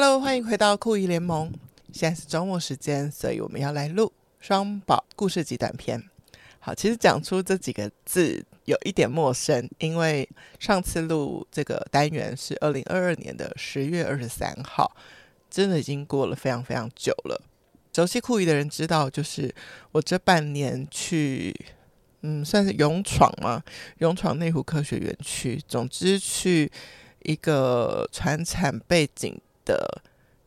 Hello，欢迎回到酷姨联盟。现在是周末时间，所以我们要来录双宝故事集短片。好，其实讲出这几个字有一点陌生，因为上次录这个单元是二零二二年的十月二十三号，真的已经过了非常非常久了。熟悉酷姨的人知道，就是我这半年去，嗯，算是勇闯吗？勇闯内湖科学园区，总之去一个传产背景的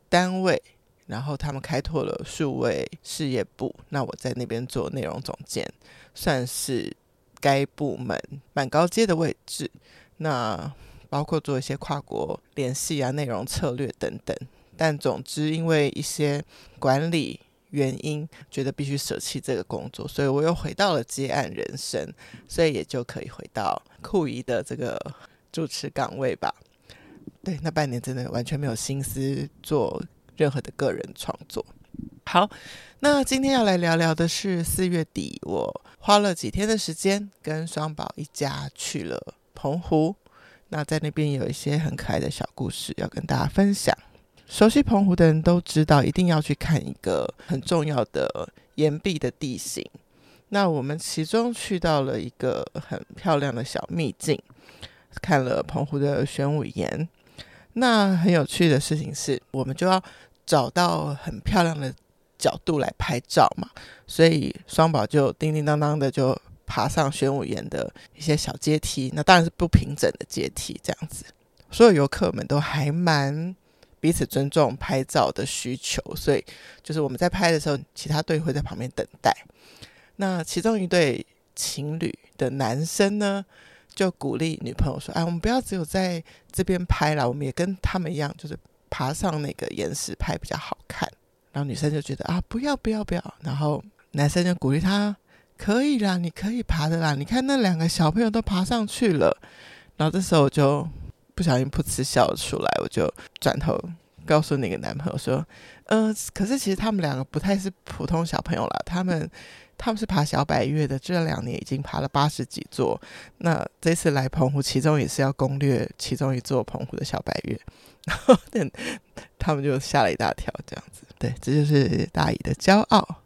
单位。然后他们开拓了数位事业部，那我在那边做内容总监，算是该部门蛮高阶的位置。那包括做一些跨国联系啊、内容策略等等。但总之，因为一些管理原因，觉得必须舍弃这个工作，所以我又回到了接案人生，所以也就可以回到酷姨的这个主持岗位吧。对，那半年真的完全没有心思做。任何的个人创作。好，那今天要来聊聊的是四月底，我花了几天的时间，跟双宝一家去了澎湖。那在那边有一些很可爱的小故事要跟大家分享。熟悉澎湖的人都知道，一定要去看一个很重要的岩壁的地形。那我们其中去到了一个很漂亮的小秘境，看了澎湖的玄武岩。那很有趣的事情是，我们就要找到很漂亮的角度来拍照嘛，所以双宝就叮叮当当的就爬上玄武岩的一些小阶梯，那当然是不平整的阶梯，这样子。所有游客们都还蛮彼此尊重拍照的需求，所以就是我们在拍的时候，其他队会在旁边等待。那其中一对情侣的男生呢，就鼓励女朋友说：“哎，我们不要只有在这边拍了，我们也跟他们一样，就是爬上那个岩石拍比较好看。”然后女生就觉得啊，不要不要不要。然后男生就鼓励她：“可以啦，你可以爬的啦，你看那两个小朋友都爬上去了。”然后这时候我就不小心噗嗤笑出来，我就转头告诉那个男朋友说：“嗯、呃，可是其实他们两个不太是普通小朋友啦，他们。”他们是爬小百岳的，这两年已经爬了八十几座。那这次来澎湖，其中也是要攻略其中一座澎湖的小百岳，然后 他们就吓了一大跳，这样子。对，这就是大姨的骄傲。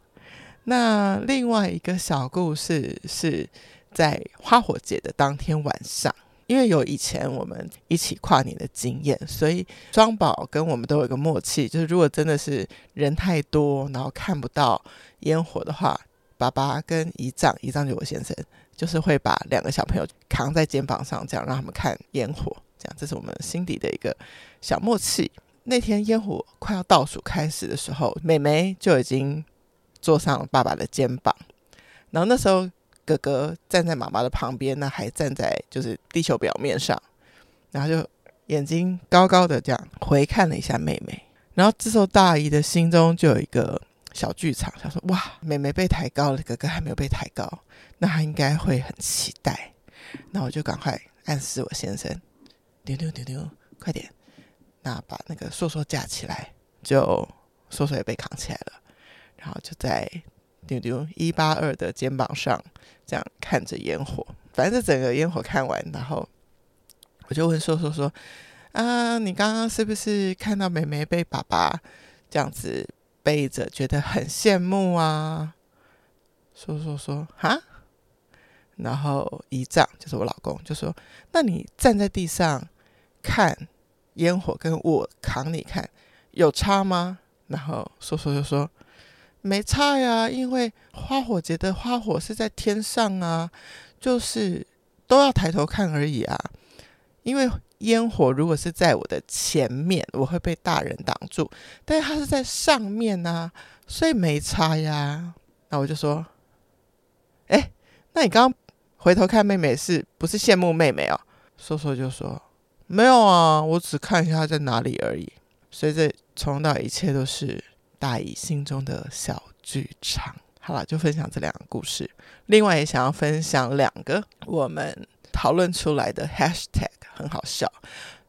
那另外一个小故事是在花火节的当天晚上，因为有以前我们一起跨年的经验，所以双宝跟我们都有一个默契，就是如果真的是人太多，然后看不到烟火的话。爸爸跟姨丈，姨丈就我先生，就是会把两个小朋友扛在肩膀上，这样让他们看烟火，这样这是我们心底的一个小默契。那天烟火快要倒数开始的时候，妹妹就已经坐上了爸爸的肩膀，然后那时候哥哥站在妈妈的旁边，那还站在就是地球表面上，然后就眼睛高高的这样回看了一下妹妹，然后这时候大姨的心中就有一个。小剧场，想说哇，妹妹被抬高了，哥哥还没有被抬高，那他应该会很期待。那我就赶快暗示我先生，丢丢丢丢，快点，那把那个硕硕架起来，就硕硕也被扛起来了，然后就在丢丢一八二的肩膀上，这样看着烟火。反正整个烟火看完，然后我就问硕硕说：“啊，你刚刚是不是看到妹妹被爸爸这样子？”背着觉得很羡慕啊，说说说哈，然后姨丈就是我老公就说：“那你站在地上看烟火，跟我扛你看有差吗？”然后说说就说：“没差呀，因为花火节的花火是在天上啊，就是都要抬头看而已啊，因为。”烟火如果是在我的前面，我会被大人挡住，但是它是在上面、啊，所以没差呀。那我就说，哎，那你刚刚回头看妹妹是不是羡慕妹妹哦？说说就说没有啊，我只看一下她在哪里而已。所以这从到一切都是大姨心中的小剧场。好了，就分享这两个故事。另外也想要分享两个我们讨论出来的 hashtag。很好笑，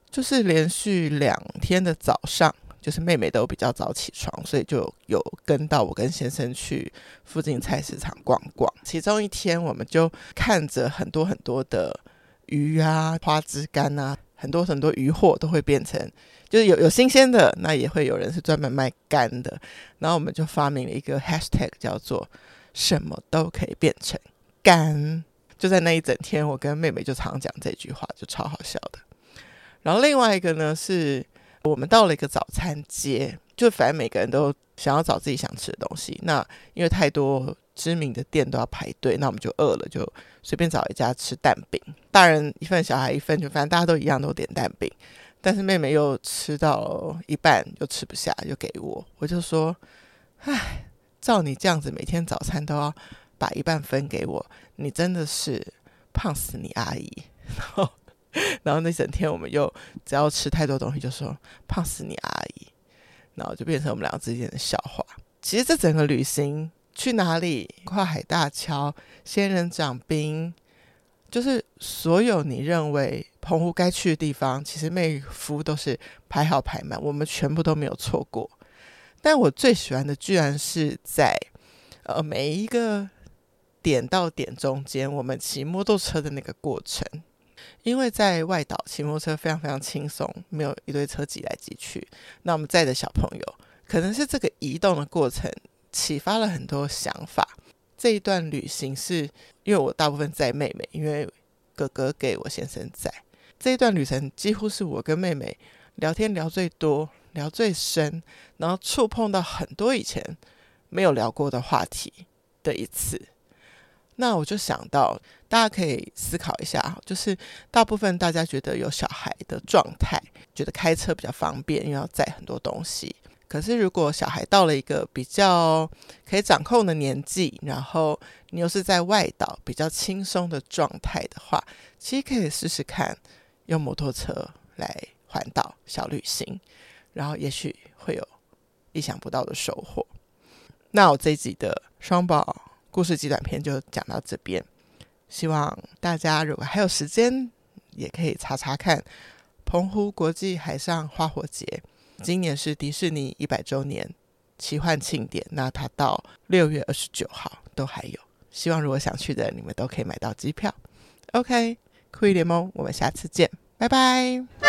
就是连续两天的早上，就是妹妹都比较早起床，所以就有跟到我跟先生去附近菜市场逛逛。其中一天，我们就看着很多很多的鱼啊、花枝干啊，很多很多鱼货都会变成，就是有有新鲜的，那也会有人是专门卖干的。然后我们就发明了一个 hashtag 叫做“什么都可以变成干”。就在那一整天，我跟妹妹就常讲这句话，就超好笑的。然后另外一个呢，是我们到了一个早餐街，就反正每个人都想要找自己想吃的东西。那因为太多知名的店都要排队，那我们就饿了，就随便找一家吃蛋饼，大人一份，小孩一份，就反正大家都一样，都点蛋饼。但是妹妹又吃到一半又吃不下，就给我，我就说：“唉，照你这样子，每天早餐都要把一半分给我，你真的是胖死你阿姨。”然后。然后那整天我们又只要吃太多东西，就说胖死你阿姨，然后就变成我们俩之间的笑话。其实这整个旅行去哪里，跨海大桥、仙人掌冰，就是所有你认为澎湖该去的地方，其实妹夫都是排好排满，我们全部都没有错过。但我最喜欢的居然是在呃每一个点到点中间，我们骑摩托车的那个过程。因为在外岛骑摩托车非常非常轻松，没有一堆车挤来挤去。那我们载的小朋友，可能是这个移动的过程启发了很多想法。这一段旅行是因为我大部分载妹妹，因为哥哥给我先生载。这一段旅程几乎是我跟妹妹聊天聊最多、聊最深，然后触碰到很多以前没有聊过的话题的一次。那我就想到，大家可以思考一下，就是大部分大家觉得有小孩的状态，觉得开车比较方便，因为要载很多东西。可是如果小孩到了一个比较可以掌控的年纪，然后你又是在外岛比较轻松的状态的话，其实可以试试看用摩托车来环岛小旅行，然后也许会有意想不到的收获。那我这一集的双宝。故事集短片就讲到这边，希望大家如果还有时间，也可以查查看澎湖国际海上花火节。今年是迪士尼一百周年奇幻庆典，那它到六月二十九号都还有。希望如果想去的你们都可以买到机票。OK，酷一联盟，我们下次见，拜拜。